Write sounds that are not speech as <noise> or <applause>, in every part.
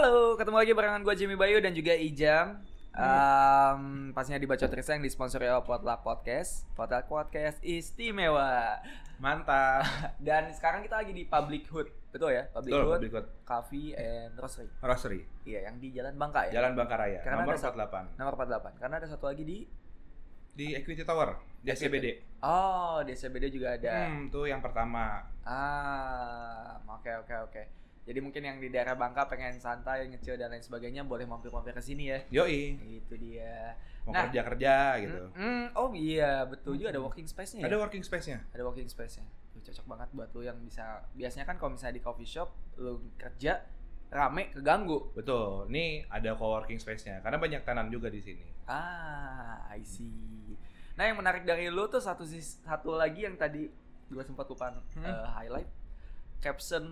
Halo, ketemu lagi barengan gue Jimmy Bayu dan juga Ijam. Um, pastinya di Bacot Risa yang disponsori oleh Potluck Podcast. Potluck Podcast istimewa. Mantap. <laughs> Dan sekarang kita lagi di Public Hood, betul ya? Public Betul, Hood, Public Hood. Coffee and Roastery. Rosary. Iya, yang di Jalan Bangka ya. Jalan Bangkaraya. Karena nomor ada satu- 48. Nomor 48. Karena ada satu lagi di Di Equity Tower, di SCBD. Oh, di SCBD juga ada. Hmm, tuh yang pertama. Ah, oke oke oke. Jadi mungkin yang di daerah Bangka pengen santai, ngecil dan lain sebagainya boleh mampir-mampir ke sini ya. Yoi, Itu dia. mau Nah. kerja-kerja gitu. Mm, mm, oh iya, betul juga ada working space-nya ya. Ada working space-nya. Ada working space-nya. Tuh, cocok banget buat lu yang bisa biasanya kan kalau misalnya di coffee shop lu kerja rame keganggu. Betul. Nih ada co-working space-nya karena banyak tenan juga di sini. Ah, I see. Nah, yang menarik dari lu tuh satu satu lagi yang tadi gua sempat lupa Hmm. eh, highlight caption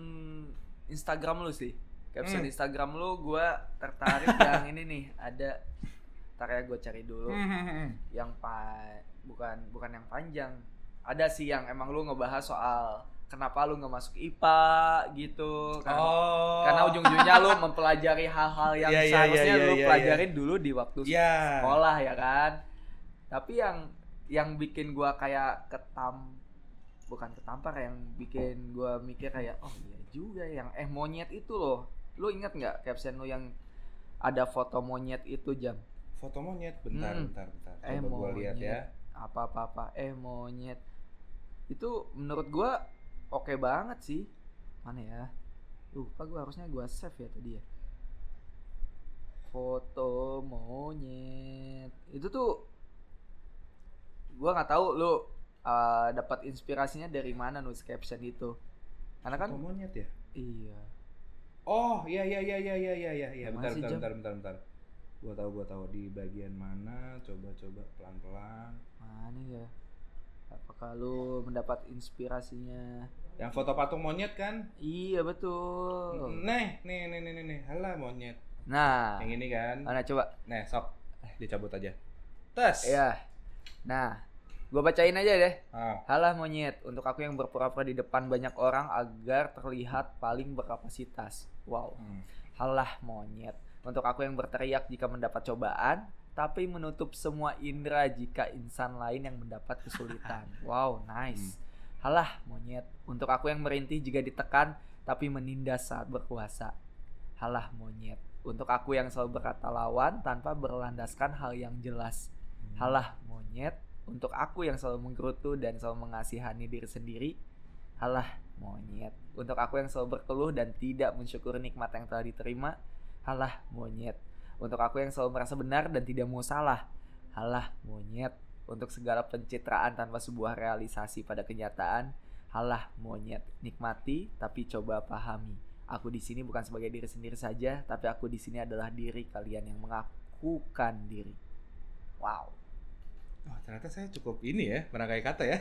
Instagram lu sih. Caption Hmm. Instagram lu gua tertarik <laughs> yang ini nih, ada Ntar ya gue cari dulu Hmm. yang pa bukan bukan yang panjang. Ada sih yang emang lu ngebahas soal kenapa lu nggak masuk IPA gitu kan. Oh. Karena ujung-ujungnya lu mempelajari hal-hal yang Iya, iya, seharusnya iya, lu iya, pelajarin dulu di waktu Iya. sekolah ya kan. Tapi yang yang bikin gua kayak ketam bukan ketampar yang bikin gua mikir kayak oh iya juga yang eh monyet itu loh. Lu ingat nggak caption lu yang ada foto monyet itu jam? Foto monyet. Bentar, Hmm. bentar, bentar. Eh, Coba lihat monyet. ya. apa-apa-apa eh monyet itu menurut gua oke banget sih mana ya lupa gua harusnya gua save ya tadi ya foto monyet itu tuh gua nggak tahu lu uh, dapat inspirasinya dari mana nulis caption itu karena kan Kau monyet ya? Iya. Oh, iya iya iya iya iya iya iya. Ya, bentar, bentar, bentar, bentar, bentar. Gua tahu gua tahu di bagian mana, coba-coba pelan-pelan. Mana ya? Apakah lu mendapat inspirasinya? Yang foto patung monyet kan? Iya, betul. Nih, nih, nih, nih, nih, halah monyet. Nah. Yang ini kan? Mana coba. nih sok. Eh, dicabut aja. Tes. Iya. Nah, gue bacain aja deh. Ah, Halah monyet, untuk aku yang berpura-pura di depan banyak orang agar terlihat paling berkapasitas. Wow. hmm. Halah monyet, untuk aku yang berteriak jika mendapat cobaan, tapi menutup semua indera jika insan lain yang mendapat kesulitan. <laughs> Wow, nice. Halah monyet, untuk aku yang merintih jika ditekan, tapi menindas saat berkuasa. Halah monyet, untuk aku yang selalu berkata lawan tanpa berlandaskan hal yang jelas. Halah monyet, untuk aku yang selalu menggerutu dan selalu mengasihani diri sendiri. Halah monyet, untuk aku yang selalu berkeluh dan tidak mensyukuri nikmat yang telah diterima. Halah monyet, untuk aku yang selalu merasa benar dan tidak mau salah. Halah monyet, untuk segala pencitraan tanpa sebuah realisasi pada kenyataan. Halah monyet, nikmati tapi coba pahami. Aku di sini bukan sebagai diri sendiri saja, tapi aku di sini adalah diri kalian yang mengakukan diri. Wow. Wah, ternyata saya cukup ini ya, merangkai kata ya.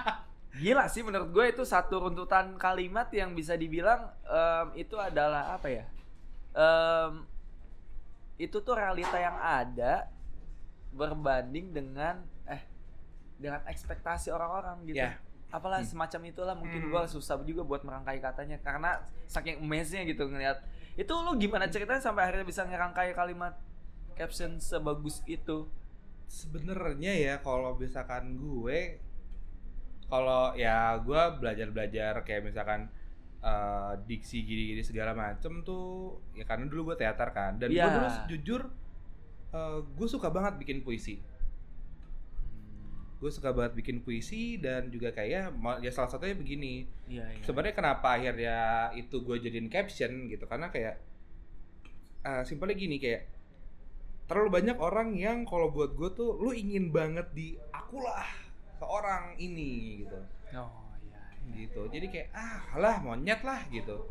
<laughs> Gila sih menurut gue itu satu runtutan kalimat yang bisa dibilang em, itu adalah apa ya? Em, itu tuh realita yang ada berbanding dengan eh dengan ekspektasi orang-orang gitu. Ya. Apalah Hmm. semacam itulah mungkin Hmm. gue susah juga buat merangkai katanya karena saking amazing gitu ngelihat. Itu lu gimana ceritanya sampai akhirnya bisa ngerangkai kalimat caption sebagus itu? Sebenarnya ya kalau misalkan gue kalau ya gue belajar-belajar kayak misalkan eh, diksi gini-gini segala macem tuh ya karena dulu gue teater kan dan gue Iya. dulu jujur eh, gue suka banget bikin puisi gue suka banget bikin puisi dan juga kayak ya salah satunya begini Iya, iya. sebenarnya kenapa akhirnya itu gue jadiin caption gitu karena kayak eh, simpelnya gini kayak terlalu banyak orang yang kalau buat gue tuh lu ingin banget di akulah seorang ini gitu. Oh iya. iya. gitu. Jadi kayak ah lah monyet lah gitu.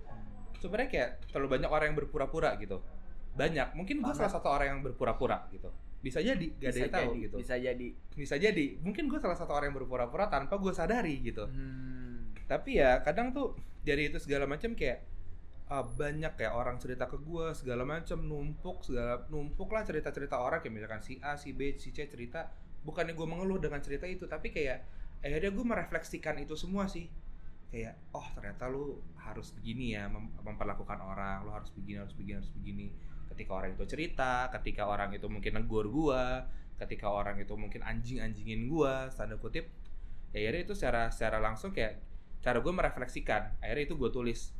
Sebenarnya kayak terlalu banyak orang yang berpura-pura gitu. Banyak. Mungkin gue salah satu orang yang berpura-pura gitu. Bisa jadi gak ada yang tahu jadi, gitu. Bisa jadi. bisa jadi. Mungkin gue salah satu orang yang berpura-pura tanpa gue sadari gitu. Hmm. tapi ya kadang tuh dari itu segala macam kayak ah, banyak kayak orang cerita ke gue segala macam numpuk segala numpuk lah cerita-cerita orang kayak misalkan si A si B si C cerita bukannya gue mengeluh dengan cerita itu tapi kayak akhirnya gue merefleksikan itu semua sih. Kayak oh ternyata lu harus begini ya mem- memperlakukan orang lu harus begini harus begini harus begini. Ketika orang itu cerita ketika orang itu mungkin negur gua ketika orang itu mungkin anjing anjingin gua tanda kutip ya akhirnya itu secara secara langsung kayak cara gue merefleksikan akhirnya itu gue tulis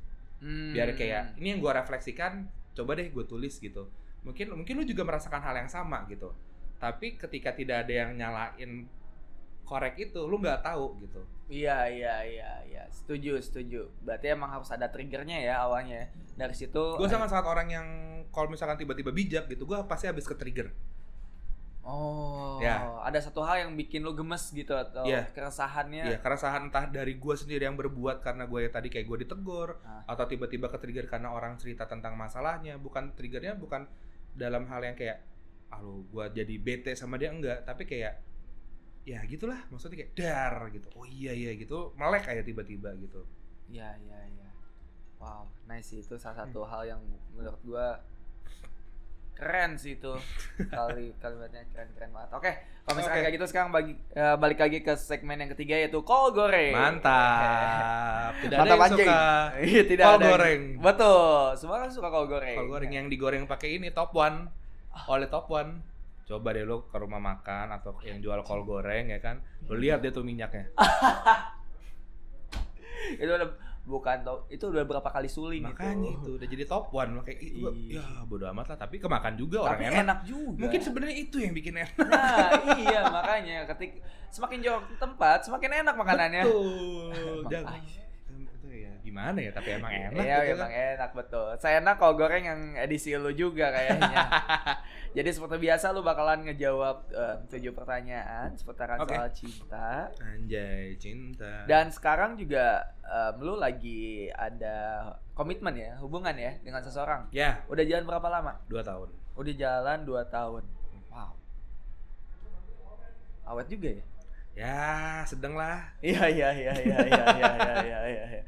Hmm. biar kayak ini yang gue refleksikan coba deh gue tulis gitu mungkin mungkin lu juga merasakan hal yang sama gitu tapi ketika tidak ada yang nyalain korek itu lu nggak tahu gitu Iya iya iya iya setuju setuju. Berarti emang harus ada triggernya ya awalnya. Dari situ. gue sangat sangat orang yang kalau misalkan tiba-tiba bijak gitu gue pasti habis ke trigger Oh. Ya. Ada satu hal yang bikin lu gemes gitu atau Iya. keresahannya. Iya, keresahan entah dari gue sendiri yang berbuat karena gue tadi kayak gue ditegur Ah. atau tiba-tiba ke trigger karena orang cerita tentang masalahnya bukan triggernya bukan dalam hal yang kayak ah lu gue jadi bete sama dia enggak tapi kayak ya gitulah maksudnya kayak dar gitu oh iya iya gitu melek kayak tiba-tiba gitu Iya iya iya. Wow, nice itu salah Hmm. satu hal yang menurut gua keren sih itu <laughs> kali kalimatnya keren keren banget. Oke, kalau misalkan Oke. kayak gitu sekarang bagi eh, balik lagi ke segmen yang ketiga yaitu kol goreng. mantap tidak ada Mantap yang anjing. suka <laughs> Iya, tidak kol ada yang- goreng. Betul, semua kan suka kol goreng. kol goreng yang digoreng pakai ini top one oleh top one coba deh lo ke rumah makan atau yang jual kol goreng ya kan lo lihat deh tuh minyaknya <laughs> itu bukan tau itu udah berapa kali suling makanya itu. itu udah jadi top one makanya itu Iya. ya bodo amat lah tapi kemakan juga orang Tapi enak. enak juga. mungkin sebenarnya itu yang bikin enak Nah, iya makanya ketik semakin jauh tempat semakin enak makanannya. betul <laughs> ya gimana ya tapi emang enak Iya, gitu emang kan. enak betul. Saya enak kalau goreng yang edisi lu juga kayaknya. <laughs> Jadi seperti biasa lu bakalan ngejawab eh, tujuh pertanyaan seputar okay. soal cinta. Anjay, cinta. Dan sekarang juga um, lu lagi ada komitmen ya, hubungan ya dengan seseorang. Ya. Yeah. Udah jalan berapa lama? Dua tahun. Udah jalan dua tahun. Wow. Awet juga ya? Ya, sedang lah. Iya, iya, iya, iya, iya, iya, iya, iya. iya.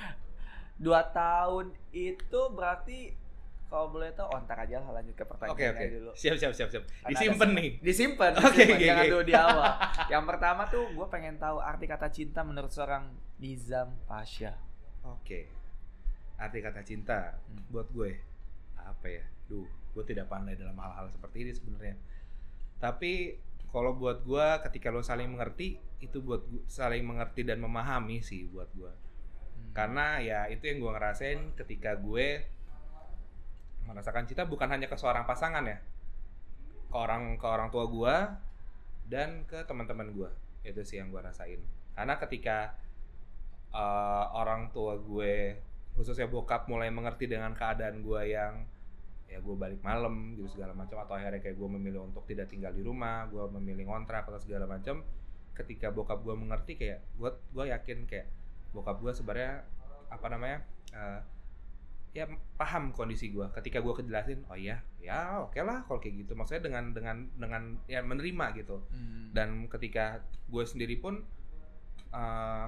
<laughs> Dua tahun itu berarti kalau boleh tahu, oh ntar aja lah lanjut ke pertanyaan oke oke dulu. siap siap siap siap disimpan nih Disimpan, Oke, disimpan. oke, jangan oke. dulu di awal. <laughs> Yang pertama tuh gue pengen tahu arti kata cinta menurut seorang Nizam Pasha. oke arti kata cinta Hmm. buat gue apa ya duh gue tidak pandai dalam hal-hal seperti ini sebenarnya tapi kalau buat gue ketika lo saling mengerti itu buat gu- saling mengerti dan memahami sih buat gue Hmm. karena ya itu yang gue ngerasain ketika gue merasakan cinta bukan hanya ke seorang pasangan ya. Ke orang ke orang tua gue dan ke teman-teman gue itu sih yang gue rasain. Karena ketika eh, orang tua gue khususnya bokap mulai mengerti dengan keadaan gue yang ya gue balik malam gitu segala macam atau akhirnya kayak gue memilih untuk tidak tinggal di rumah gue memilih ngontrak atau segala macam ketika bokap gue mengerti kayak gue gue yakin kayak bokap gue sebenarnya apa namanya eh, ya paham kondisi gue ketika gue kejelasin oh iya ya oke lah kalau kayak gitu. Maksudnya dengan dengan dengan ya menerima gitu. Hmm. dan ketika gue sendiri pun eh,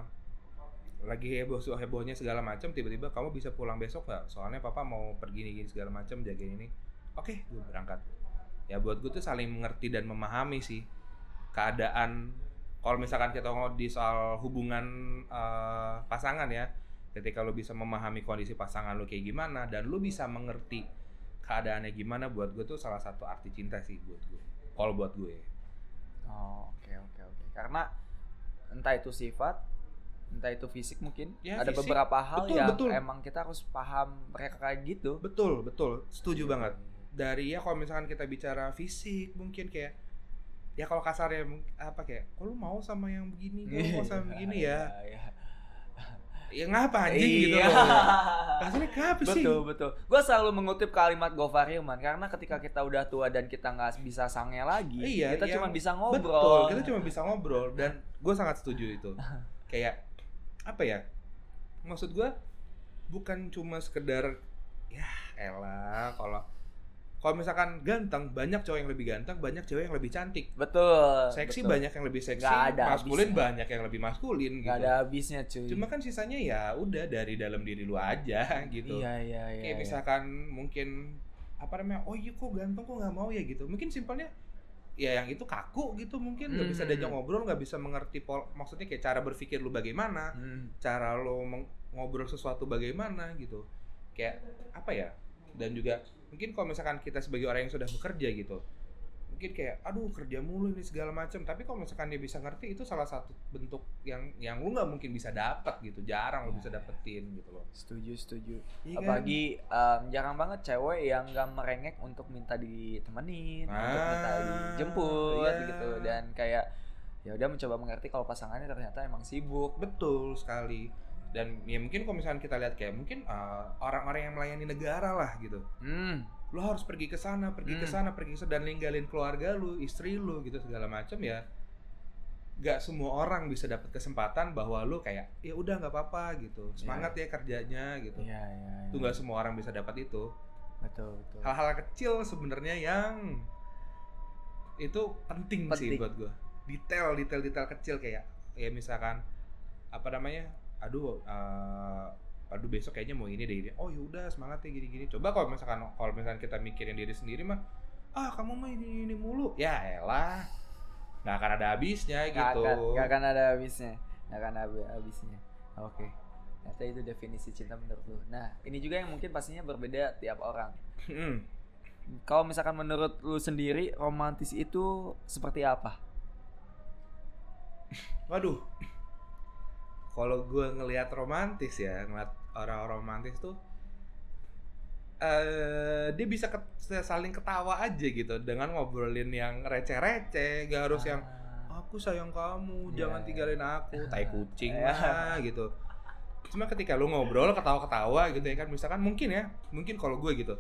lagi heboh hebohnya segala macam tiba-tiba kamu bisa pulang besok nggak? Soalnya papa mau pergi nih segala macam jagain ini. Oke gue berangkat. Ya buat gue tuh saling mengerti dan memahami sih keadaan. Kalau misalkan kita ngomong di soal hubungan eh, pasangan ya ketika lo bisa memahami kondisi pasangan lo kayak gimana dan lo bisa mengerti keadaannya gimana buat gue tuh salah satu arti cinta sih buat gue kalau buat gue Oh, oke oke oke. Karena entah itu sifat, entah itu fisik mungkin. Ya, ada fisik. beberapa hal Betul, yang betul. emang kita harus paham mereka kayak gitu. betul betul setuju banget dari ya kalau misalkan kita bicara fisik mungkin kayak ya kalau kasarnya apa kayak lu mau sama yang begini lu mau sama <laughs> begini ya Iya, ya ngapa anjing gitu Iya. loh <laughs> kasarnya kenapa sih Betul betul. Gue selalu mengutip kalimat Gofar Hilman karena ketika kita udah tua dan kita nggak bisa sange lagi, Iya, kita yang- cuma bisa betul ngobrol. kita cuma bisa ngobrol dan gue sangat setuju itu <laughs> kayak apa ya maksud gue bukan cuma sekedar ya elah kalau kalau misalkan ganteng banyak cowok yang lebih ganteng banyak cewek yang lebih cantik Betul. seksi betul. banyak yang lebih seksi, Nggak ada maskulin habisnya. banyak yang lebih maskulin Nggak gitu. ada habisnya cuy. Cuma kan sisanya ya udah dari dalam diri lu aja <laughs> gitu. Iya iya iya. Kayak iya. misalkan mungkin apa namanya, oh iya kok ganteng kok nggak mau ya gitu. Mungkin simpelnya ya yang itu kaku gitu mungkin nggak bisa Hmm. diajak ngobrol nggak bisa mengerti pol maksudnya kayak cara berpikir lu bagaimana Hmm. cara meng- ngobrol sesuatu bagaimana gitu kayak apa ya dan juga mungkin kalau misalkan kita sebagai orang yang sudah bekerja gitu mungkin kayak aduh kerja mulu ini segala macam tapi kalau misalkan dia bisa ngerti itu salah satu bentuk yang yang lu nggak mungkin bisa dapat gitu jarang lo bisa dapetin gitu loh Setuju, setuju. Iya kan? Apalagi em, jarang banget cewek yang gak merengek untuk minta ditemenin, untuk minta Ah, dijemput iya. gitu dan kayak ya udah mencoba mengerti kalau pasangannya ternyata emang sibuk. betul sekali dan ya mungkin kalau misalkan kita lihat kayak mungkin uh, orang-orang yang melayani negara lah gitu Hmm. lo harus pergi ke sana, pergi ke Hmm. sana, pergi ke sana dan ninggalin keluarga lu, istri lu gitu segala macam ya. Gak semua orang bisa dapat kesempatan bahwa lu kayak ya udah nggak apa-apa gitu, semangat ya kerjanya gitu. Iya, iya. Itu nggak semua orang bisa dapat itu. Betul, betul. Hal-hal kecil sebenarnya yang itu penting, sih Penting. buat gua. Detail, detail, detail kecil kayak ya misalkan apa namanya, aduh. eh, aduh besok kayaknya mau ini deh ini. Oh yaudah semangat ya gini-gini. Coba kalau misalkan kalau misalkan kita mikirin diri sendiri mah, ah kamu mah ini ini mulu. Ya elah, nggak akan ada habisnya Nggak gitu. akan, nggak akan ada habisnya. Nggak akan ada habisnya. Oke. Ternyata itu definisi cinta menurut lu. Nah, ini juga yang mungkin pastinya berbeda tiap orang. Hmm. Kalau misalkan menurut lu sendiri romantis itu seperti apa? Waduh. Kalau gue ngelihat romantis ya, ngeliat orang romantis tuh eh dia bisa ket- saling ketawa aja gitu dengan ngobrolin yang receh-receh, gak harus yang Ah, aku sayang kamu, Iya. jangan tinggalin aku, tai <laughs> kucing Iya. lah gitu. Cuma ketika lu ngobrol ketawa-ketawa gitu ya kan, misalkan mungkin ya, mungkin kalau gue gitu,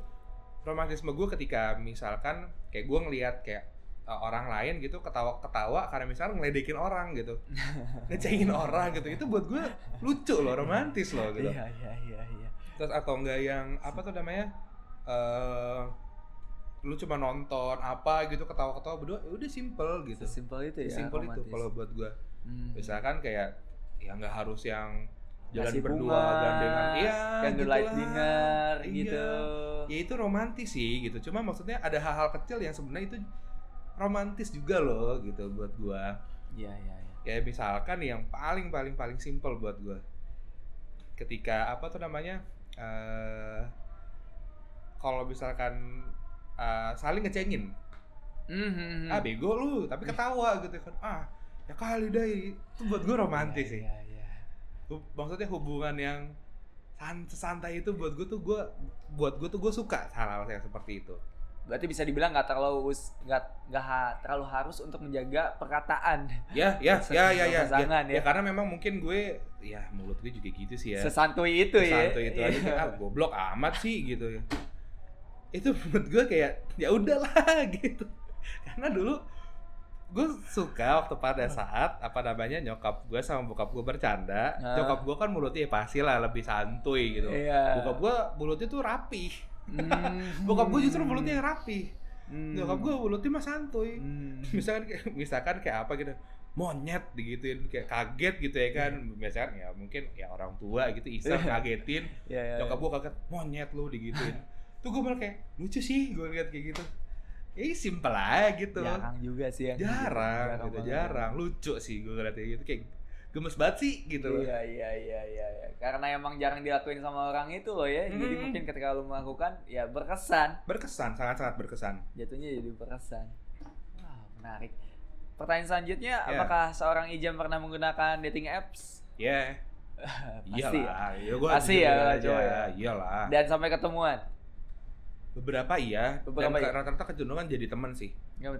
romantisme gue ketika misalkan kayak gue ngelihat kayak uh, orang lain gitu ketawa-ketawa karena misalkan ngeledekin orang gitu, <laughs> ngecengin orang gitu, itu buat gue lucu loh, romantis loh gitu. Iya, iya, iya, iya. Terus atau enggak yang apa tuh namanya? eh lu cuma nonton apa gitu ketawa-ketawa berdua ya udah simple gitu Sesimpel itu ya. simpel itu romantis. kalau buat gua Hmm. misalkan kayak ya nggak harus yang jalan Ngasih berdua bunga, gandengan iya candlelight gitulah. dinner Iya. gitu. ya itu romantis sih gitu cuma maksudnya ada hal-hal kecil yang sebenarnya itu romantis juga loh gitu buat gua. Iya, iya, iya. kayak misalkan yang paling paling paling simple buat gua. Ketika apa tuh namanya eh kalau misalkan eh, saling ngecengin. Mhm. ah bego lu tapi ketawa gitu kan. Ah ya kali deh. Itu buat gue romantis sih. Iya, iya. Maksudnya hubungan yang san santai itu buat gue tuh gue buat gue tuh gue suka hal-hal yang seperti itu Berarti bisa dibilang nggak terlalu nggak nggak terlalu harus untuk menjaga perkataan. ya ya <laughs> ya ya ya, pasangan, ya, ya. ya karena memang mungkin gue ya mulut gue juga gitu sih ya Sesantuy itu ya. Santuy itu aja kayak, ah goblok amat sih gitu ya itu menurut gue kayak ya udahlah <laughs> gitu karena dulu gue suka waktu pada saat apa namanya nyokap gue sama bokap gue bercanda Ah. nyokap gue kan mulutnya ya pasti lah lebih santuy gitu Iya. bokap gue mulutnya tuh rapi Hmm. bokap gue justru mulutnya yang rapi. Hmm. nyokap gue mulutnya mah santuy. Hmm. <laughs> misalkan kayak- misalkan kayak apa gitu monyet digituin kayak kaget gitu ya kan. Misalkan ya mungkin ya orang tua gitu iseng kagetin. Iya, iya, nyokap gue kaget monyet lu digituin. <laughs> Tuh gue malah kayak lucu sih gue lihat kayak gitu. Ya simple aja gitu. Jarang juga sih yang jarang, gitu banget. jarang. Lucu sih gue kayak gitu. Kayak gemes banget sih gitu loh Iya iya iya iya iya. Karena emang jarang dilakuin sama orang itu loh ya. Jadi Hmm. mungkin ketika lu melakukan ya berkesan. berkesan sangat sangat berkesan Jatuhnya jadi berkesan. Wah, menarik. Pertanyaan selanjutnya, Ya. apakah seorang Ijam pernah menggunakan dating apps? ya <laughs> Pasti ya. iyalah ya gue Pasti ya, cowok ya. iyalah Dan sampai ketemuan. Beberapa iya Beberapa dan iya. rata-rata kecenderungan jadi teman sih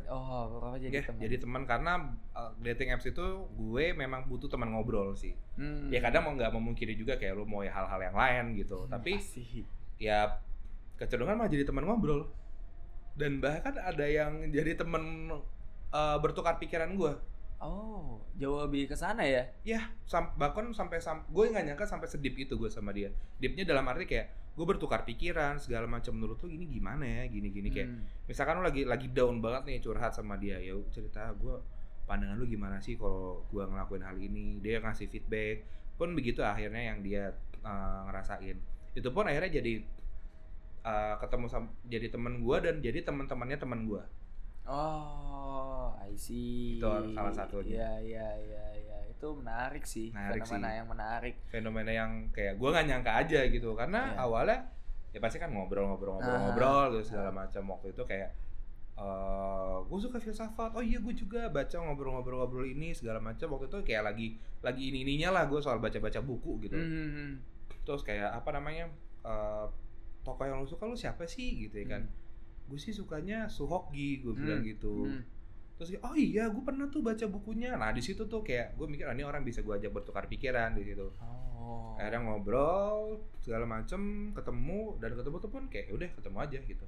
Oh, beberapa jadi Ya, teman. jadi teman karena uh, dating apps itu gue memang butuh teman ngobrol sih Hmm. ya kadang mau nggak memungkiri juga kayak lu mau ya hal-hal yang lain gitu Hmm, tapi pasti. ya kecenderungan mah jadi teman ngobrol dan bahkan ada yang jadi teman uh, bertukar pikiran gue Oh, jauh lebih ke sana ya? ya sam bahkan sampai sam gue nggak nyangka sampai sedip itu gue sama dia. Deepnya dalam arti kayak gue bertukar pikiran segala macam. Menurut lu ini gimana ya? Gini gini kayak Hmm. misalkan lu lagi lagi down banget nih curhat sama dia ya cerita gue pandangan lu gimana sih kalau gue ngelakuin hal ini? Dia ngasih feedback. Pun begitu akhirnya yang dia uh, ngerasain. Itu pun akhirnya jadi uh, ketemu sama jadi teman gue dan jadi teman-temannya teman gue Oh, I see. Itu salah satunya. Iya, iya, iya, iya. Itu menarik sih. Menarik Fenomena sih. yang menarik. fenomena yang kayak gue nggak nyangka aja gitu karena Iya. awalnya ya pasti kan ngobrol-ngobrol-ngobrol-ngobrol gitu segala macam waktu itu kayak eh gue suka filsafat oh iya gue juga baca ngobrol-ngobrol-ngobrol ini segala macam waktu itu kayak lagi lagi ini ininya lah gue soal baca-baca buku gitu Hmm. terus kayak apa namanya eh tokoh yang lu suka lu siapa sih gitu ya kan gue sih sukanya Suhoki gue bilang Hmm. gitu Hmm. terus oh iya gue pernah tuh baca bukunya nah di situ tuh kayak gue mikir ah, ini orang bisa gue ajak bertukar pikiran di situ Oh. akhirnya ngobrol segala macem ketemu dan ketemu tuh pun kayak udah ketemu aja gitu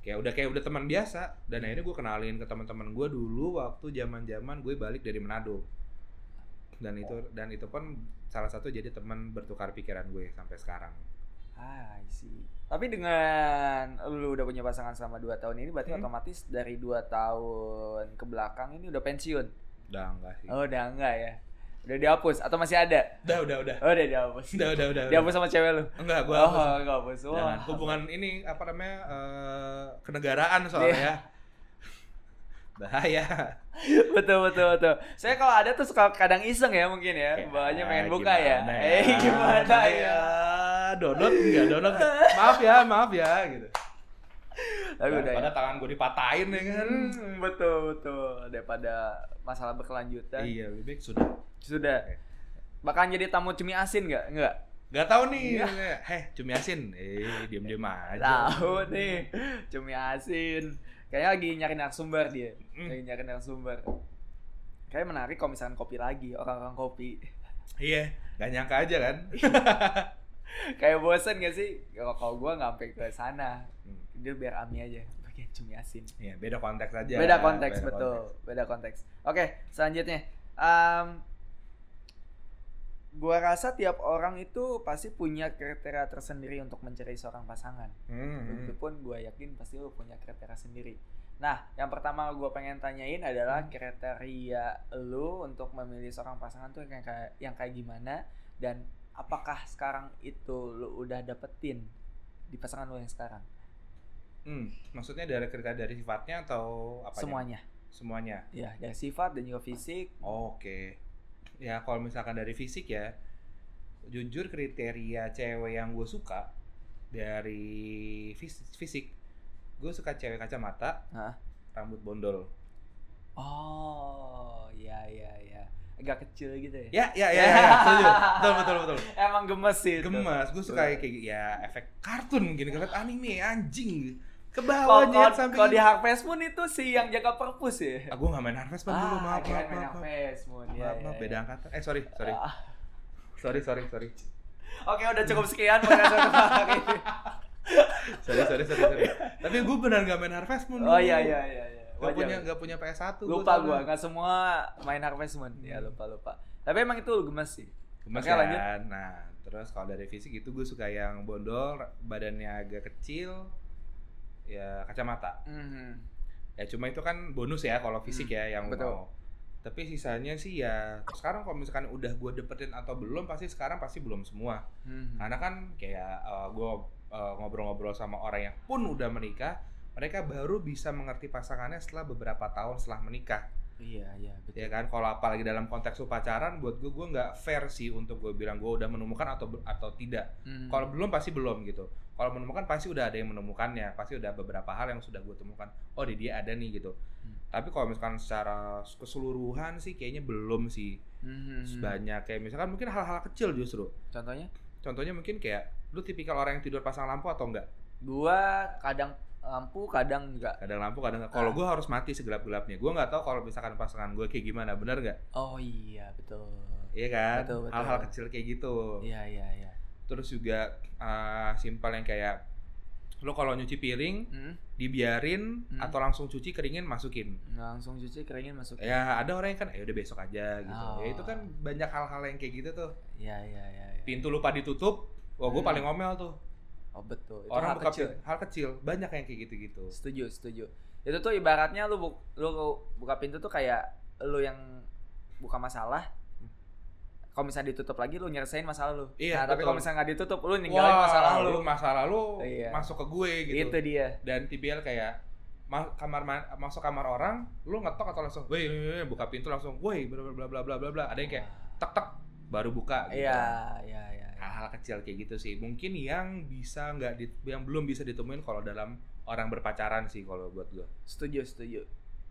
kayak udah kayak udah teman biasa dan akhirnya gue kenalin ke teman-teman gue dulu waktu zaman zaman gue balik dari Manado dan itu dan itu pun salah satu jadi teman bertukar pikiran gue sampai sekarang Ah, I see. Tapi dengan lu udah punya pasangan selama 2 tahun ini berarti Hmm. otomatis dari 2 tahun ke belakang ini udah pensiun. udah enggak sih Oh, udah enggak ya? Udah dihapus atau masih ada? udah udah udah Oh, udah dihapus. udah udah udah Dihapus sama cewek lu. enggak gue oh, enggak hapus. Wah. Jangan. hubungan ini apa namanya eh, kenegaraan soalnya Iya. ya bahaya <laughs> betul betul betul. Saya kalau ada tuh suka kadang iseng ya mungkin ya. Ya, Bawahnya pengen buka ya. <laughs> Eh, gimana ya? Donut enggak, donut enggak. Maaf ya, maaf ya gitu. Tapi udah ya. Daripada tangan gue dipatahin ya kan. Hmm, betul betul. Daripada masalah berkelanjutan. Iya, lebih baik sudah. Sudah. Bahkan jadi tamu cumi asin nggak? Nggak. Gak tahu nih, Iya. heh <laughs> cumi asin, eh diem-diem aja. Tahu nih, cumi asin. Kayaknya lagi nyari narasumber dia. Hmm. Lagi nyari narasumber. Kayak menarik kalau misalkan kopi lagi, orang-orang kopi. Iya, gak nyangka aja kan. <laughs> Kayak bosen gak sih? Kalau gua nggak sampai ke sana. Hmm. Dia biar Ami aja bagian cumi asin. Iya, beda konteks aja. beda konteks beda betul, konteks. beda konteks. Oke, selanjutnya. Em, gua rasa tiap orang itu pasti punya kriteria tersendiri untuk mencari seorang pasangan. Hmm, hmm. Begitupun gue yakin pasti lu punya kriteria sendiri. Nah, yang pertama gue pengen tanyain adalah kriteria lu untuk memilih seorang pasangan tuh yang kayak yang kayak gimana dan apakah sekarang itu lu udah dapetin di pasangan lu yang sekarang? Hmm, maksudnya dari kriteria dari sifatnya atau apa? Semuanya. Semuanya. Ya, dari sifat dan juga fisik. Oke. Ya kalau misalkan dari fisik ya, jujur kriteria cewek yang gue suka dari fis- fisik, gue suka cewek kacamata, Hah? rambut bondol. Oh, iya iya iya. Agak kecil gitu ya. Ya, ya, ya, ya, ya. setuju. <laughs> Betul, betul, betul. Emang gemes sih itu. Gemas, gue suka kayak gitu. ya efek kartun mungkin ngeliat anime anjing ke Kalau bawah kalau- nyet sampai kalau di Harvest Moon itu si yang jaga perpus ya. Ah, gue gak main Harvest Moon dulu, maaf, kirain maaf, main maaf, maaf. Harvest Moon. Iya, Maaf, iya, maaf, iya. beda angkatan. Eh, sorry, sorry. Ah. Sorry, sorry, sorry. Oke, udah cukup sekian podcast untuk hari ini. <laughs> Sorry, sorry, sorry, sorry. Tapi gue benar gak main Harvest Moon Oh dulu. iya iya iya iya. Gak Wajar. punya, gak punya PS1 lupa gua, nggak semua main Harvest Moon. Ya Hmm. lupa lupa. Tapi emang itu gemes sih. Gemes kan? lanjut. Nah, terus kalau dari fisik itu gue suka yang bondol, badannya agak kecil, ya kacamata. Mhm. Ya cuma itu kan bonus ya kalau fisik Hmm, ya yang betul. mau. Tapi sisanya sih ya sekarang kalau misalkan udah gue dapetin atau belum pasti sekarang pasti belum semua. Mhm. Karena kan kayak gue ngobrol-ngobrol sama orang yang pun udah menikah, mereka baru bisa mengerti pasangannya setelah beberapa tahun setelah menikah. Iya iya betul. ya kan kalau apalagi dalam konteks lu pacaran buat gue gue nggak fair sih untuk gue bilang gue udah menemukan atau atau tidak Mhm. kalau belum pasti belum gitu kalau menemukan pasti udah ada yang menemukannya pasti udah beberapa hal yang sudah gue temukan oh di dia ada nih gitu Hmm. tapi kalau misalkan secara keseluruhan sih kayaknya belum sih Mhm. banyak kayak misalkan mungkin hal-hal kecil justru Contohnya? contohnya mungkin kayak lu tipikal orang yang tidur pasang lampu atau enggak Gua kadang lampu, kadang enggak. kadang lampu kadang enggak kalau Ah. gue harus mati segelap gelapnya gue nggak tahu kalau misalkan pasangan gue kayak gimana benar nggak Oh iya betul. iya kan Betul, betul. hal-hal kecil kayak gitu Iya iya iya. terus juga uh, simpel yang kayak lo kalau nyuci piring Hmm? dibiarin Hmm. atau langsung cuci keringin masukin Langsung cuci keringin masuk. ya ada orang yang kan eh udah besok aja gitu Oh. ya itu kan banyak hal-hal yang kayak gitu tuh Iya iya iya. iya. pintu lupa ditutup wah gue Hmm. paling ngomel tuh Oh betul. Itu orang hal buka kecil. hal kecil banyak yang kayak gitu-gitu Setuju, setuju. Itu tuh ibaratnya lu, bu- lu buka pintu tuh kayak lu yang buka masalah. Kalau misalnya ditutup lagi lu nyelesain masalah lu. Iya, nah, tapi kalau misalnya nggak ditutup lu ninggalin masalah lu. masalah lu Iya. masuk ke gue gitu Itu dia. dan tipikal kayak ma- kamar ma- masuk kamar orang lu ngetok atau langsung woi, buka pintu langsung woi bla bla bla bla bla bla ada yang kayak tek tek baru buka gitu Iya, iya, iya. iya. hal-hal kecil kayak gitu sih mungkin yang bisa nggak di- yang belum bisa ditemuin kalau dalam orang berpacaran sih kalau buat gua Setuju, setuju.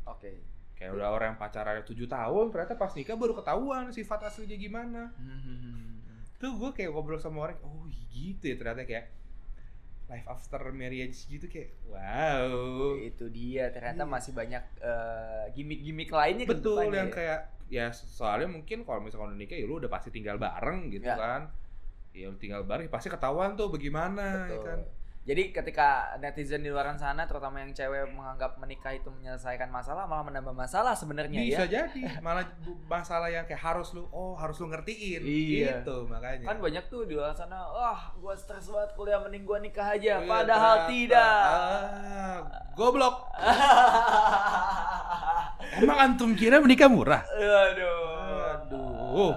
Oke. kayak udah orang yang pacarannya tujuh tahun ternyata pas nikah baru ketahuan sifat aslinya gimana Hmm. tuh gue kayak ngobrol sama orang oh gitu ya ternyata kayak life after marriage gitu kayak wow Itu dia, ternyata Iya. masih banyak eh, gimmick-gimmick lainnya betul yang ya. kayak ya soalnya mungkin kalau misalkan udah nikah ya lu udah pasti tinggal bareng gitu Ya. kan ya tinggal bareng ya pasti ketahuan tuh bagaimana ya Betul. kan Jadi ketika netizen di luar sana, terutama yang cewek menganggap menikah itu menyelesaikan masalah, malah menambah masalah sebenarnya bisa ya. jadi malah masalah yang kayak harus lu oh harus lu ngertiin Iya. gitu makanya Kan banyak tuh di luar sana, wah gua stres banget kuliah mending gua nikah aja. Iya, Padahal ternyata. tidak. ah, goblok <laughs> emang antum kira menikah murah Aduh. Aduh.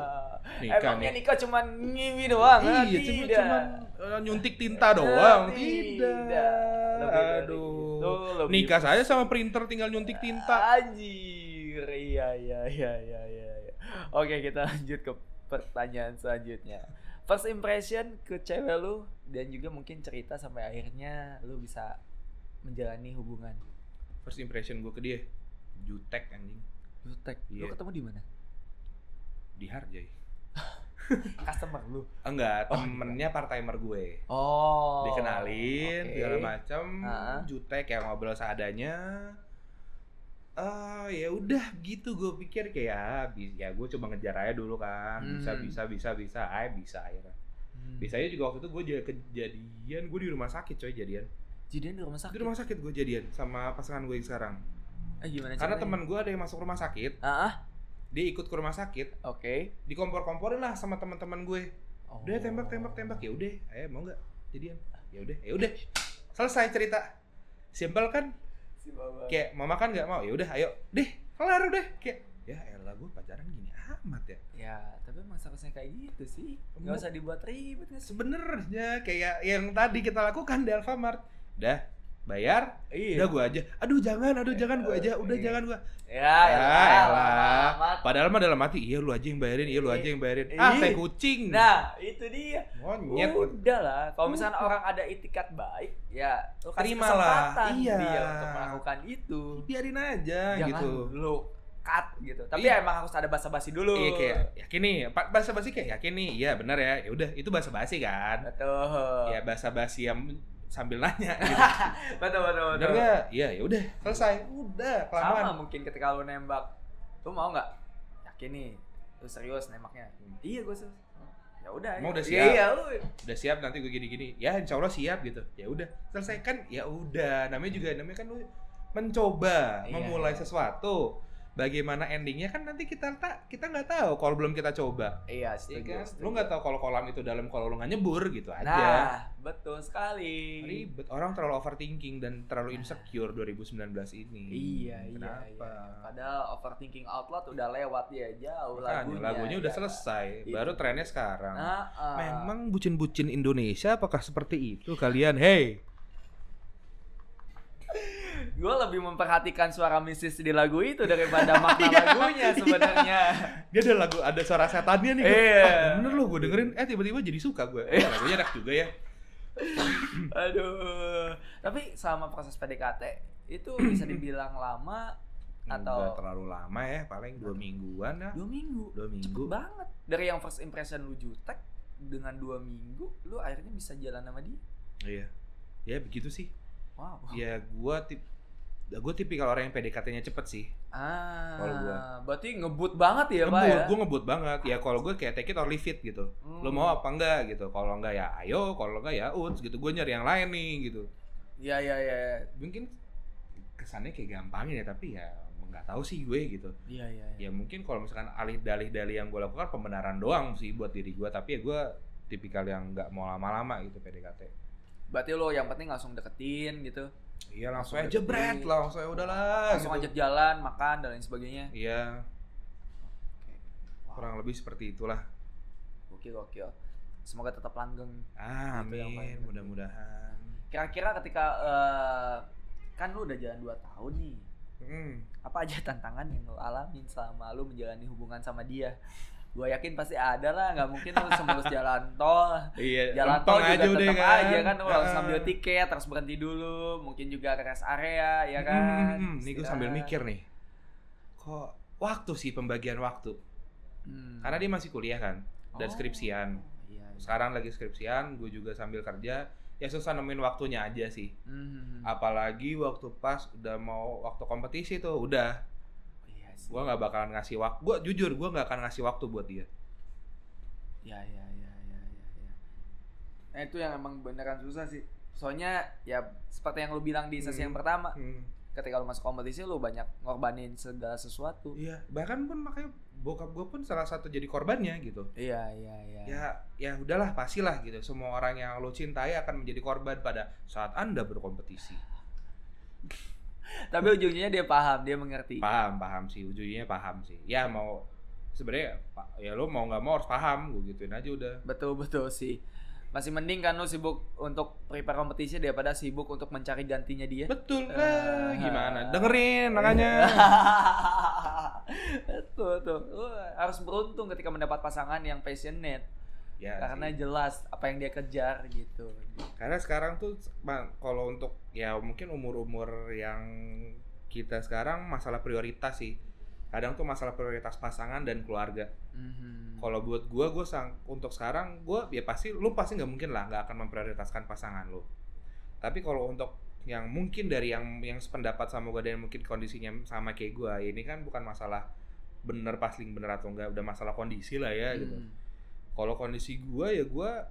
Nikah Emangnya nikah cuma ngimi doang? Iya cuma tidak. cuman eh, nyuntik tinta doang Ah, tidak Lebih aduh itu, lebih- nikah saya sama printer tinggal nyuntik tinta Anjir, iya iya iya iya iya. iya. Oke kita lanjut ke pertanyaan selanjutnya. First impression ke cewek lu dan juga mungkin cerita sampai akhirnya lu bisa menjalani hubungan. first impression gue ke dia jutek anjing Jutek, lu Iya. ketemu di mana? di Harjai <laughs> Customer lu. enggak Oh, temennya part timer gue Oh. dikenalin oke. segala macam Ah. jutek kayak ngobrol seadanya ah ya udah gitu gue pikir kayak bi- ya gue coba ngejar aja dulu kan bisa Hmm. bisa bisa bisa aja bisa akhirnya Hmm. bisanya juga waktu itu gue jadi kejadian gue di rumah sakit coy jadian Jadian di rumah sakit. di rumah sakit gue jadian sama pasangan gue yang sekarang Eh, gimana karena teman gue ada yang masuk rumah sakit Ah, ah, dia ikut ke rumah sakit. Oke. dikompor-komporin lah sama teman-teman gue. Oh. udah tembak tembak tembak ya udah ayo mau nggak? Jadian. Ya udah ya udah. Selesai cerita. Simpel kan? Si Baba. kayak mama kan nggak mau? Ya udah ayo. Deh kelar udah. Kayak ya elah gue pacaran gini amat ya. Ya, tapi emang seharusnya kayak gitu sih. Mau- Gak usah dibuat ribet nggak sebenarnya kayak yang tadi kita lakukan di Alfamart. Udah bayar Iya. udah gue aja aduh jangan aduh jangan gue aja udah Iya. jangan gue Ya, ya elah, elah amat. padahal mah dalam hati iya lu aja yang bayarin iya lu aja yang bayarin ah Iya. teh kucing Nah, itu dia. monyet Udah lah. Kalau misalnya orang ada itikat baik, ya lu kasih Terimalah. kesempatan Iya. dia untuk melakukan itu. biarin aja Jangan gitu lu cut gitu. Tapi Iya. emang harus ada basa-basi dulu. Iya kayak yakin nih, Pak bahasa basi kayak yakin nih, iya benar ya. Ya udah itu bahasa basi kan. Betul. Ya bahasa basi yang sambil nanya <laughs> gitu. Betul betul betul. Iya ya udah selesai. Udah Sama kelamaan. mungkin ketika lu nembak, lu mau nggak? Yakin nih, lu serius nembaknya? Iya gue serius. Ya udah. Mau udah Iya, siap? Iya. Udah siap nanti gue gini-gini. Ya insya Allah siap gitu. Ya udah selesai kan. Ya udah. Namanya juga namanya kan lu mencoba Iya, memulai sesuatu. Bagaimana endingnya kan nanti kita tak kita nggak tahu kalau belum kita coba. Iya, Iya setuju. kan? setuju. Lu nggak tahu kalau kolam itu dalam kalau lu nggak nyebur gitu aja. Nah, betul sekali. ribet orang terlalu overthinking dan terlalu Nah. insecure 2019 ini Iya, iya, kenapa iya. Padahal overthinking outlet udah lewat ya jauh Makanya, lagunya. lagunya udah ya kan? selesai Itu. baru trennya sekarang Nah, ah. memang bucin-bucin Indonesia apakah seperti itu kalian hey gue lebih memperhatikan suara mistis di lagu itu daripada <laughs> makna Iya, lagunya sebenarnya. dia ada lagu ada suara setannya nih gua, Iya. ah, bener loh gue dengerin eh tiba-tiba jadi suka gue Iya. lagunya enak juga ya Aduh. Tapi selama proses PDKT itu bisa dibilang lama Nggak atau terlalu lama ya paling dua mingguan ya dua minggu. dua Cepet minggu banget. Dari yang first impression lu jutek dengan dua minggu, lu akhirnya bisa jalan sama dia. iya ya begitu sih Wow. ya gue tip gue tipikal orang yang PDKT-nya cepet sih Ah, Kalau gua. berarti ngebut banget ya, Pak ngebut, ya? gue ngebut banget ya kalau gue kayak take it or leave it gitu Hmm. lo mau apa enggak gitu kalau enggak ya ayo kalau enggak ya uts gitu gue nyari yang lain nih gitu Iya, iya, iya. mungkin kesannya kayak gampangin ya tapi ya nggak tahu sih gue gitu Iya, iya, iya. ya mungkin kalau misalkan alih dalih dalih yang gue lakukan pembenaran doang sih buat diri gue tapi ya gue tipikal yang nggak mau lama-lama gitu PDKT Berarti lo yang penting langsung deketin gitu. Iya langsung aja lah langsung ya udahlah langsung gitu. ajak jalan, makan dan lain sebagainya. iya Wow. kurang lebih seperti itulah Gokil, gokil. Semoga tetap langgeng. ah, amin mudah-mudahan Kira-kira ketika eh, kan lu udah jalan 2 tahun nih. Hmm. Apa aja tantangan yang lu alamin selama lu menjalani hubungan sama dia? Gua yakin pasti ada lah, nggak mungkin lu semulus <laughs> jalan tol. Iya, Jalan tol juga udah tetap aja kan, lu harus Ah. sambil tiket, terus berhenti dulu, mungkin juga ke rest area, ya Hmm, kan. hmm, hmm. Nih gue sambil mikir nih. Kok waktu sih pembagian waktu? Hmm. Karena dia masih kuliah kan dan Oh, skripsian. Iya. iya. Sekarang lagi skripsian, gue juga sambil kerja. Ya susah nemuin waktunya aja sih. Hmm. Apalagi waktu pas udah mau waktu kompetisi tuh udah Sih. gue nggak bakalan ngasih waktu. Gue jujur gue nggak akan ngasih waktu buat dia. Ya ya ya ya ya ya. Nah, itu yang emang beneran susah sih. Soalnya ya seperti yang lu bilang di sesi Hmm. yang pertama, Hmm. ketika lu masuk kompetisi lu banyak ngorbanin segala sesuatu. Iya, bahkan pun makanya bokap gue pun salah satu jadi korbannya gitu. Iya iya iya. Ya, ya udahlah pastilah gitu. Semua orang yang lo cintai akan menjadi korban pada saat anda berkompetisi. <laughs> Tapi ujungnya dia paham, dia mengerti. Paham, paham sih. Ujungnya paham sih. Ya mau sebenarnya ya lo mau nggak mau harus paham. Gue gituin aja udah. Betul betul sih. Masih mending kan lu sibuk untuk prepare kompetisi daripada sibuk untuk mencari gantinya dia. Betul Ah. lah. Gimana? Dengerin makanya. <laughs> Betul tuh. Harus beruntung ketika mendapat pasangan yang passionate ya. karena sih. jelas apa yang dia kejar gitu. Karena sekarang tuh Bang, kalau untuk ya mungkin umur-umur yang kita sekarang masalah prioritas sih. Kadang tuh masalah prioritas pasangan dan keluarga. Mhm. Kalau buat gua, gua sang untuk sekarang gua ya pasti lu pasti nggak mungkin lah nggak akan memprioritaskan pasangan lu. Tapi kalau untuk yang mungkin dari yang yang sependapat sama gua dan mungkin kondisinya sama kayak gua, ini kan bukan masalah bener pasling bener atau enggak, udah masalah kondisi lah ya gitu. Kalau kondisi gua ya gua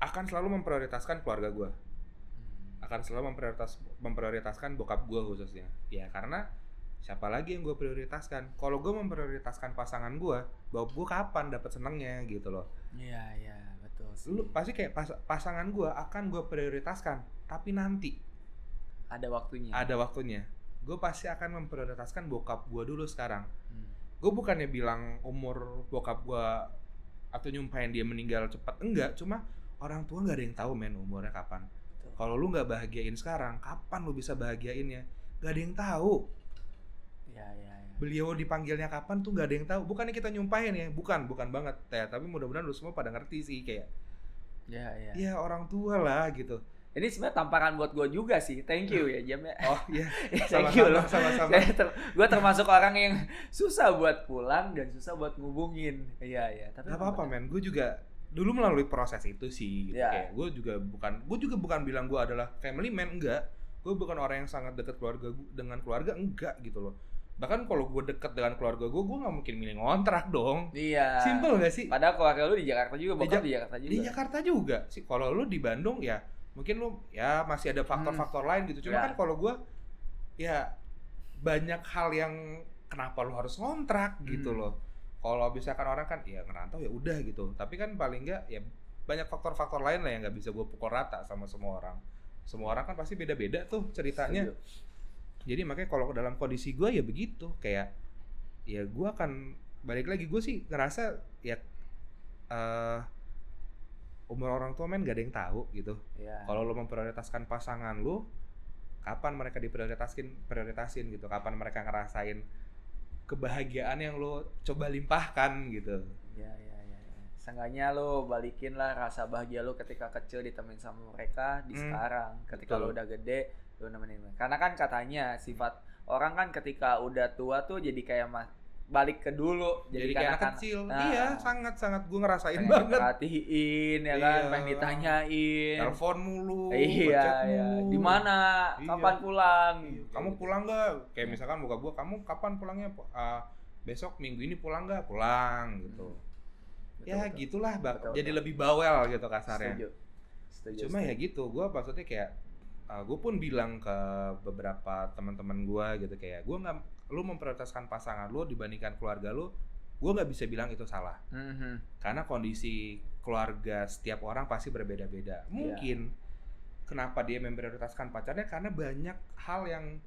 akan selalu memprioritaskan keluarga gua Hmm. akan selalu memprioritas memprioritaskan bokap gue khususnya ya karena siapa lagi yang gue prioritaskan kalau gue memprioritaskan pasangan gue bokap gue kapan dapat senengnya gitu loh Iya iya betul sih. lu pasti kayak pas- pasangan gue akan gue prioritaskan tapi nanti ada waktunya. ada waktunya gue pasti akan memprioritaskan bokap gue dulu sekarang Hmm. Gue bukannya bilang umur bokap gue atau nyumpahin dia meninggal cepat enggak. Cuma orang tua nggak ada yang tahu men umurnya kapan. Kalau lu nggak bahagiain sekarang kapan lu bisa bahagiainnya? Nggak ada yang tahu. Iya iya iya. beliau dipanggilnya kapan tuh nggak ada yang tahu. Bukannya kita nyumpahin ya? Bukan bukan banget. Ya tapi mudah-mudahan lu semua pada ngerti sih kayak Iya iya. ya orang tua lah gitu Ini sebenarnya tamparan buat gue juga sih. Thank you ya Jam ya. oh iya <laughs> Thank you loh. sama-sama <laughs> Saya ter- gue termasuk orang yang susah buat pulang dan susah buat ngubungin. Iya iya. Tapi Gak apa-apa men, gue juga dulu melalui proses itu sih gitu. Ya. Kayak gue juga bukan, gue juga bukan bilang gue adalah family man, enggak. Gue bukan orang yang sangat dekat keluarga gua- dengan keluarga, enggak gitu loh. Bahkan kalau gue deket dengan keluarga gue, gue nggak mungkin milih ngontrak dong. Iya. Simple gak sih? Padahal keluarga lu di Jakarta juga, Di Jak- di, Jakarta juga. Di Jakarta juga sih. Kalau lu di Bandung ya mungkin lu ya masih ada faktor-faktor lain gitu. Cuma Ya. kan kalau gue ya banyak hal yang kenapa lu harus ngontrak gitu Hmm. loh. Kalau misalkan orang kan ya ngerantau ya udah gitu. Tapi kan paling enggak ya banyak faktor-faktor lain lah yang nggak bisa gue pukul rata sama semua orang. Semua orang kan pasti beda-beda tuh ceritanya. Setuju. Jadi makanya kalau dalam kondisi gue ya begitu kayak ya gue akan balik lagi gue sih ngerasa ya eh umur orang tua men gak ada yang tahu gitu. Iya. Kalau lo memprioritaskan pasangan lo, kapan mereka diprioritasin prioritasin gitu? Kapan mereka ngerasain kebahagiaan yang lo coba limpahkan gitu? Iya iya iya. iya. Seenggaknya lu balikin lah rasa bahagia lu ketika kecil ditemenin sama mereka di Hmm, sekarang. Ketika betul. lu udah gede, lu nemenin. Karena kan katanya sifat orang kan ketika udah tua tuh jadi kayak balik ke dulu Jadi, jadi, kayak anak kecil. Nah, iya, sangat sangat gue ngerasain pengen banget. diperhatiin ya kan, Iya. pengen ditanyain. Telepon mulu, Iya, iya. Di mana? Iya. Kapan pulang? Iya, Kamu pulang nggak? Kayak misalkan buka gua, kamu kapan pulangnya? Ah, besok minggu ini pulang nggak? Pulang gitu. Betul, ya betul. gitulah, Betul, jadi betul. lebih bawel gitu kasarnya. Setuju. Setuju. Cuma setuju. ya gitu, gue maksudnya kayak gue pun bilang ke beberapa teman-teman gue gitu kayak gue nggak, lu memprioritaskan pasangan lu dibandingkan keluarga lu, gue nggak bisa bilang itu salah. Mhm. Karena kondisi keluarga setiap orang pasti berbeda-beda. Mungkin kenapa dia memprioritaskan pacarnya karena banyak hal yang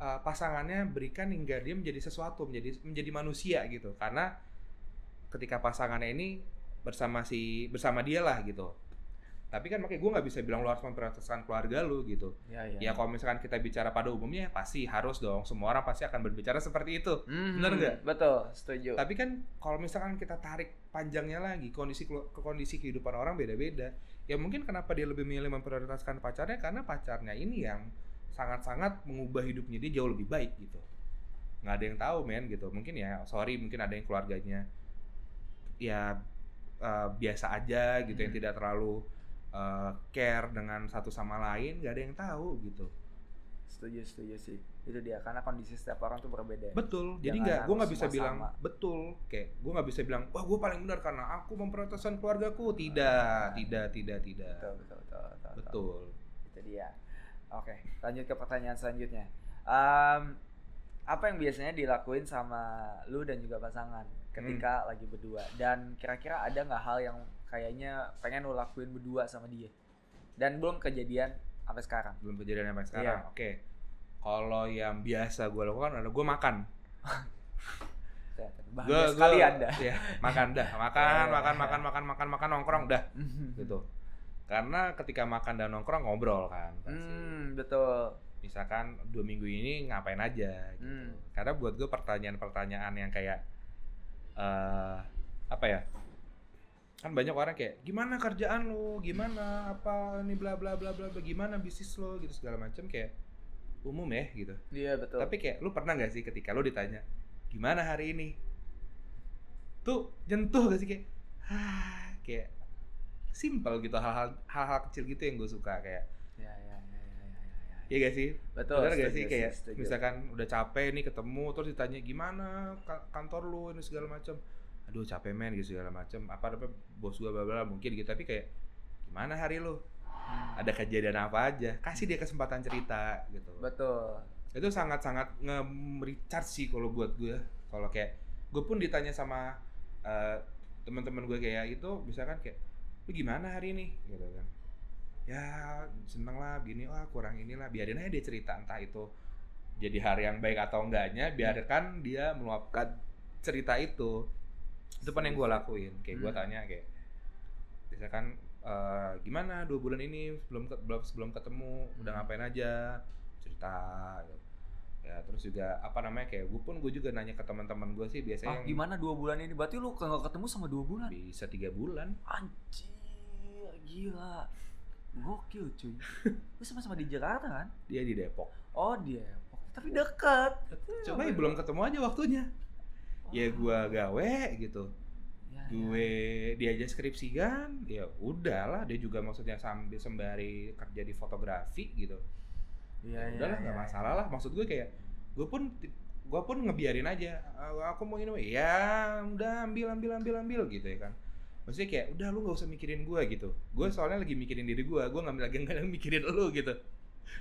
uh, pasangannya berikan hingga dia menjadi sesuatu, menjadi menjadi manusia gitu. Karena ketika pasangannya ini bersama si bersama dia lah gitu. Tapi kan makanya gue nggak bisa bilang lu harus memprioritaskan keluarga lu gitu Ya, ya. ya kalau misalkan kita bicara pada umumnya pasti harus dong semua orang pasti akan berbicara seperti itu Mhm, bener nggak? Betul, setuju. tapi kan kalau misalkan kita tarik panjangnya lagi kondisi ke kondisi kehidupan orang beda-beda ya mungkin kenapa dia lebih milih memprioritaskan pacarnya karena pacarnya ini yang sangat-sangat mengubah hidupnya dia jauh lebih baik gitu nggak ada yang tahu men gitu mungkin ya sorry mungkin ada yang keluarganya ya eh, biasa aja gitu yang Hmm. tidak terlalu eh, care dengan satu sama lain nggak ada yang tahu gitu Setuju, setuju sih. Itu dia karena kondisi setiap orang tuh berbeda. Betul. Jadi nggak, gue nggak bisa bilang sama. betul. Kayak gue nggak bisa bilang, wah gue paling benar karena aku memprioritaskan keluargaku. Tidak, tidak, tidak, tidak. Betul, betul, betul, betul. betul. Betul. Itu dia. Oke, lanjut ke pertanyaan selanjutnya. Em, apa yang biasanya dilakuin sama lu dan juga pasangan ketika lagi berdua? Dan kira-kira ada nggak hal yang kayaknya pengen lu lakuin berdua sama dia? Dan belum kejadian sampai sekarang. Belum kejadian sampai sekarang. Iya. Oke. Kalau yang biasa gue lakukan adalah gue makan. <laughs> Bahagia sekali Anda. Ya, makan dah, makan, <laughs> makan, makan, makan, makan, makan, nongkrong dah, <laughs> gitu. Karena ketika makan dan nongkrong ngobrol kan. pasti. Hmm, betul. Misalkan dua minggu ini ngapain aja. Gitu. Hmm. Karena buat gue pertanyaan-pertanyaan yang kayak eh apa ya? Kan banyak orang kayak gimana kerjaan lu, gimana apa ini bla bla bla bla gimana bisnis lo gitu segala macam kayak umum ya gitu. Iya, betul. Tapi kayak lu pernah nggak sih ketika lu ditanya gimana hari ini? Tuh nyentuh gak sih kayak ah, kayak simple gitu hal-hal hal-hal kecil gitu yang gue suka kayak ya, ya, ya, ya, ya, ya, ya. Iya gak sih? Betul. Bener gak sih kayak setuju. misalkan udah capek nih ketemu terus ditanya gimana ka- kantor lu ini segala macam. Aduh capek men gitu segala macam. Apa apa bos gua bla bla mungkin gitu tapi kayak gimana hari lu? Hmm. Ada kejadian apa aja? Kasih dia kesempatan cerita gitu. Betul. Itu sangat-sangat nge-recharge sih kalau buat gue. Kalau kayak gue pun ditanya sama eh, teman-teman gue kayak itu misalkan kayak lu gimana hari ini gitu kan ya seneng lah gini wah kurang inilah biarin aja dia cerita entah itu jadi hari yang baik atau enggaknya biarkan dia meluapkan cerita itu itu pun yang gue lakuin kayak gue Hmm. tanya kayak misalkan eh, gimana dua bulan ini sebelum belum sebelum ketemu udah Hmm. ngapain aja cerita gitu. ya terus juga apa namanya kayak gue pun gue juga nanya ke teman-teman gue sih biasanya Ah, yang gimana dua bulan ini? Berarti lu nggak ketemu sama dua bulan? bisa tiga bulan Anjir, gila. Gokil cuy. Lu sama-sama di Jakarta kan? dia di Depok Oh dia, tapi dekat. coba ya belum ketemu aja waktunya ya gue gawe gitu. Ya, gue dia aja skripsian ya udahlah dia juga maksudnya sambil sembari kerja di fotografi gitu. Ya iya, udahlah iya, nggak iya. masalah lah. Maksud gue kayak gue pun gue pun ngebiarin aja "Ah, aku mau ini ya udah ambil ambil ambil ambil gitu ya kan. Maksudnya kayak udah lu nggak usah mikirin gue gitu. Gue soalnya lagi mikirin diri gue gue nggak lagi nggak <laughs> mikirin lu gitu.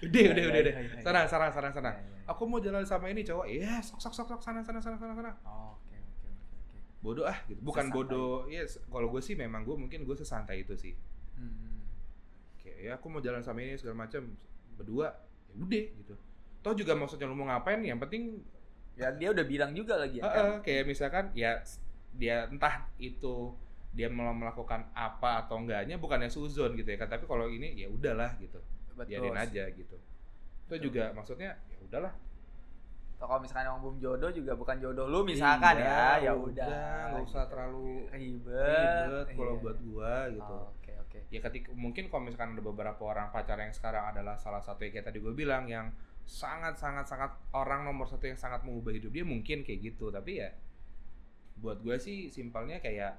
Udah Iya, udah iya, udah iya, udah. iya. sana sana sana sana. Aku mau jalan sama ini cowok. Ya sok sok sok sok sana sana sana sana sana. Oh, Oke, oke, oke, oke. Bodoh ah gitu bukan Sesantai. bodoh ya s- kalau gue sih memang gue mungkin gue sesantai itu sih Hmm. kayak ya aku mau jalan sama ini segala macam berdua ya udah gitu toh juga maksudnya lu mau ngapain yang penting Ya dia udah bilang juga lagi ya. eh, kan? kayak misalkan ya dia entah itu dia mau melakukan apa atau enggaknya bukannya suzon gitu ya kan tapi kalau ini ya udahlah gitu Betul. biarin aja gitu itu Betul. juga maksudnya ya udahlah kalau misalkan emang belum jodoh juga bukan jodoh lu misalkan ya, Iya, ya udah. nggak usah terlalu ribet. ribet kalau Iya. buat gua gitu Oh, Oke, oke. ya ketika mungkin kalau misalkan ada beberapa orang pacar yang sekarang adalah salah satu yang kayak tadi gue bilang yang sangat sangat sangat orang nomor satu yang sangat mengubah hidup dia mungkin kayak gitu tapi ya buat gue sih simpelnya kayak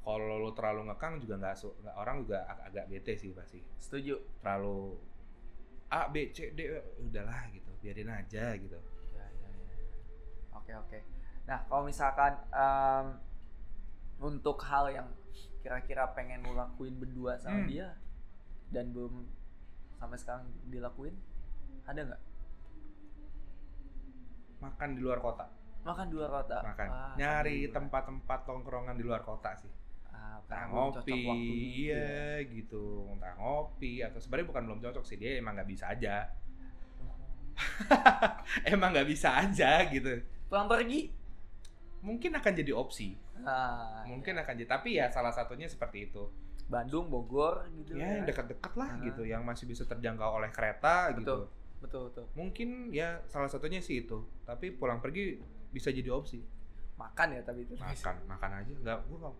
kalau lo terlalu ngekang juga nggak orang juga ag- agak bete sih pasti Setuju. terlalu A B C D eh, udahlah gitu biarin aja gitu Ya, ya, ya. Oke, oke. Nah, kalau misalkan em, untuk hal yang kira-kira pengen lu lakuin berdua sama Hmm. dia dan belum sampai sekarang dilakuin, ada nggak? makan di luar kota Makan dua kota. makan Wah, nyari tempat-tempat tongkrongan di luar kota sih Ah, entah ngopi gitu ya. iya gitu entah ngopi atau sebenarnya bukan belum cocok sih dia emang nggak bisa aja <laughs> emang nggak bisa aja gitu Pulang pergi? mungkin akan jadi opsi Ah, mungkin akan jadi tapi ya salah satunya seperti itu Bandung, Bogor gitu. ya yang dekat-dekat lah Ah. gitu yang masih bisa terjangkau oleh kereta Betul. gitu Betul, betul. mungkin ya salah satunya sih itu tapi pulang pergi bisa jadi opsi Makan ya tapi itu. makan makan aja nggak gua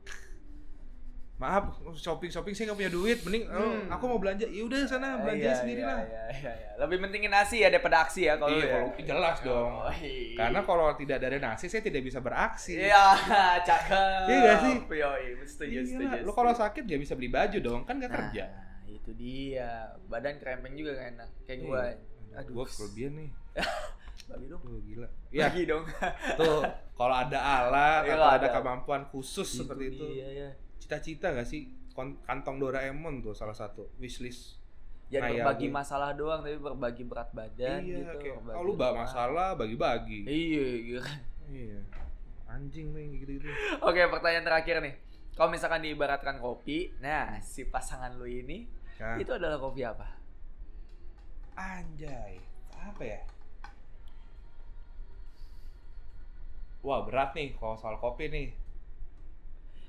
maaf shopping shopping saya nggak punya duit mending oh, Hmm. aku mau belanja ya udah sana belanja Iya, sendiri iya, lah Iya, iya, iya. Lebih pentingin nasi ya daripada aksi ya kalau Iya, ya. kalau jelas dong. Oh, iya. karena kalau tidak ada nasi saya tidak bisa beraksi Iya, <laughs> cakep. Iya nggak sih? Yoi, setuju, Iya, setuju. lu kalau sakit nggak bisa beli baju dong kan nggak Nah, kerja itu dia. Badan krempeng juga kan enak. Kayak gua. Iya. Aduh. gua kelebihan nih <laughs> Bagi dong. tuh gila ya Bagi dong. tuh kalau ada alat Iya, atau ada kemampuan khusus seperti itu Iya, iya. Cita-cita gak sih kantong Doraemon tuh salah satu wishlist Jangan Kayak berbagi gue. masalah doang tapi berbagi berat badan iya gitu. kayak berbagi oh, lu bawa masalah bagi-bagi Iya, iya. iya anjing nih gitu-gitu Oke, pertanyaan terakhir nih. Kalau misalkan diibaratkan kopi, nah si pasangan lu ini Nah, itu adalah kopi apa? anjay apa ya wah berat nih kalau soal kopi nih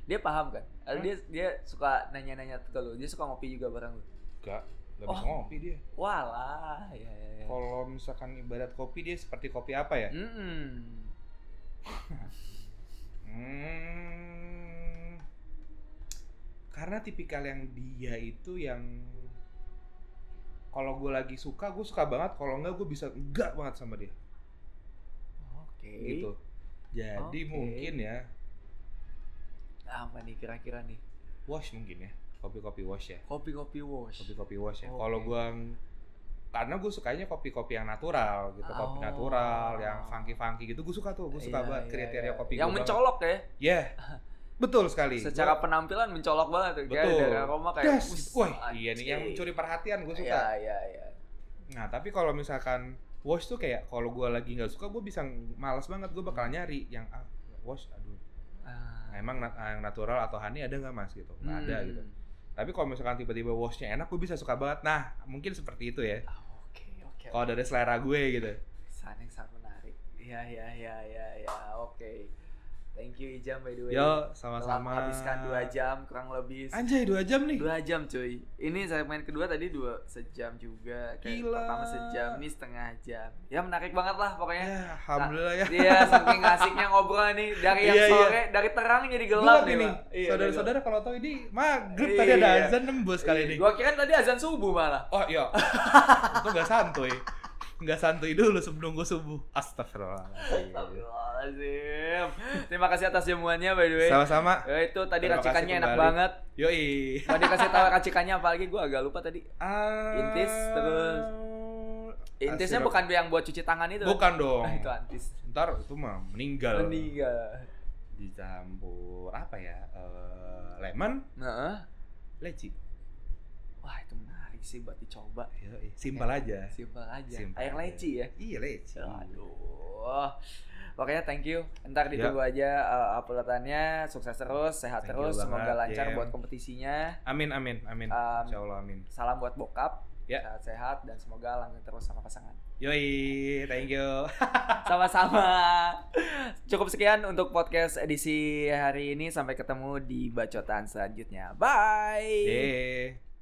Dia paham kan? Hah? Atau Dia dia suka nanya-nanya ke lu. Dia suka ngopi juga bareng lu. gak gak bisa Oh. ngopi dia Walah, ya ya ya. kalau misalkan ibarat kopi dia seperti kopi apa ya Mm-mm. Hmm, karena tipikal yang dia itu yang kalau gue lagi suka gue suka banget kalau enggak gue bisa enggak banget sama dia Oke. gitu jadi Oke. mungkin ya Apa nih kira-kira nih? wash mungkin ya kopi-kopi wash ya Kopi-kopi wash. kopi-kopi wash ya Oke. kalau gue karena gue sukanya kopi-kopi yang natural gitu kopi Oh. natural yang funky-funky gitu gue suka tuh gue suka Iya, banget iya, kriteria iya. kopi Yang gua banget. mencolok ya. ya <laughs> betul sekali Secara Gua- penampilan mencolok banget tuh. Kayak Betul. dari aroma kayak. "Wih, Wah, iya nih yang anjing." mencuri perhatian gue suka. Iya, iya, iya. Nah, tapi kalau misalkan wash tuh kayak kalau gue lagi nggak suka, gue bisa malas banget, gue bakal nyari yang ah, wash, emang nat- yang natural atau honey ada nggak mas gitu? Nggak ada Hmm. gitu. Tapi kalau misalkan tiba-tiba washnya enak, gue bisa suka banget. Nah, mungkin seperti itu ya. Ah, Oke, oke. Kalau dari selera gue gitu. Yang sangat menarik. Iya, iya, iya, iya, iya. Oke. Thank you Ijam by the way. Yo, sama-sama. menghabiskan dua jam kurang lebih. Anjay, dua jam nih. Dua jam cuy. Ini segmen kedua tadi dua sejam juga. Kayak Gila. pertama sejam, ini setengah jam. Ya menarik banget lah pokoknya. Ya, alhamdulillah ya. Iya, <laughs> saking asiknya ngobrol nih dari yang Iya, iya. sore, dari terang jadi gelap, Gelap nih, ini. Pak. Iya, Saudara-saudara kalau tahu ini maghrib Iya. tadi ada azan nembus kali ini. Gua kira tadi azan subuh malah. Oh iya, <laughs> itu nggak santuy, nggak santuy dulu sebelum gue subuh. Astagfirullahaladzim. Astagfirullahaladzim. Terima kasih atas jamuannya by the way. Sama-sama. Ya, itu tadi Terima racikannya enak banget. Yoi. Mau dikasih tahu racikannya apa lagi gua agak lupa tadi. Ah, Intis, terus Intisnya bukan yang buat cuci tangan itu. Bukan dong. Ah, itu antis. Ntar itu mah meninggal. Meninggal. Dicampur apa ya? Eh, lemon, Nah, leci. wah itu sih buat dicoba. Yoi. Simpel aja. Simpel aja. Simpel Air aja. leci ya. Iya leci. Aduh. Pokoknya thank you. Ntar ditunggu aja uh, uploadannya. Sukses terus, sehat Ya. Thank terus. Semoga banget, lancar Jem. buat kompetisinya. Amin amin amin. Um, Insya Allah amin. Salam buat bokap. Ya. Sehat-sehat dan semoga langgeng terus sama pasangan. Yoi, thank you. <laughs> Sama-sama. Cukup sekian untuk podcast edisi hari ini. Sampai ketemu di bacotan selanjutnya. Bye. Yeay.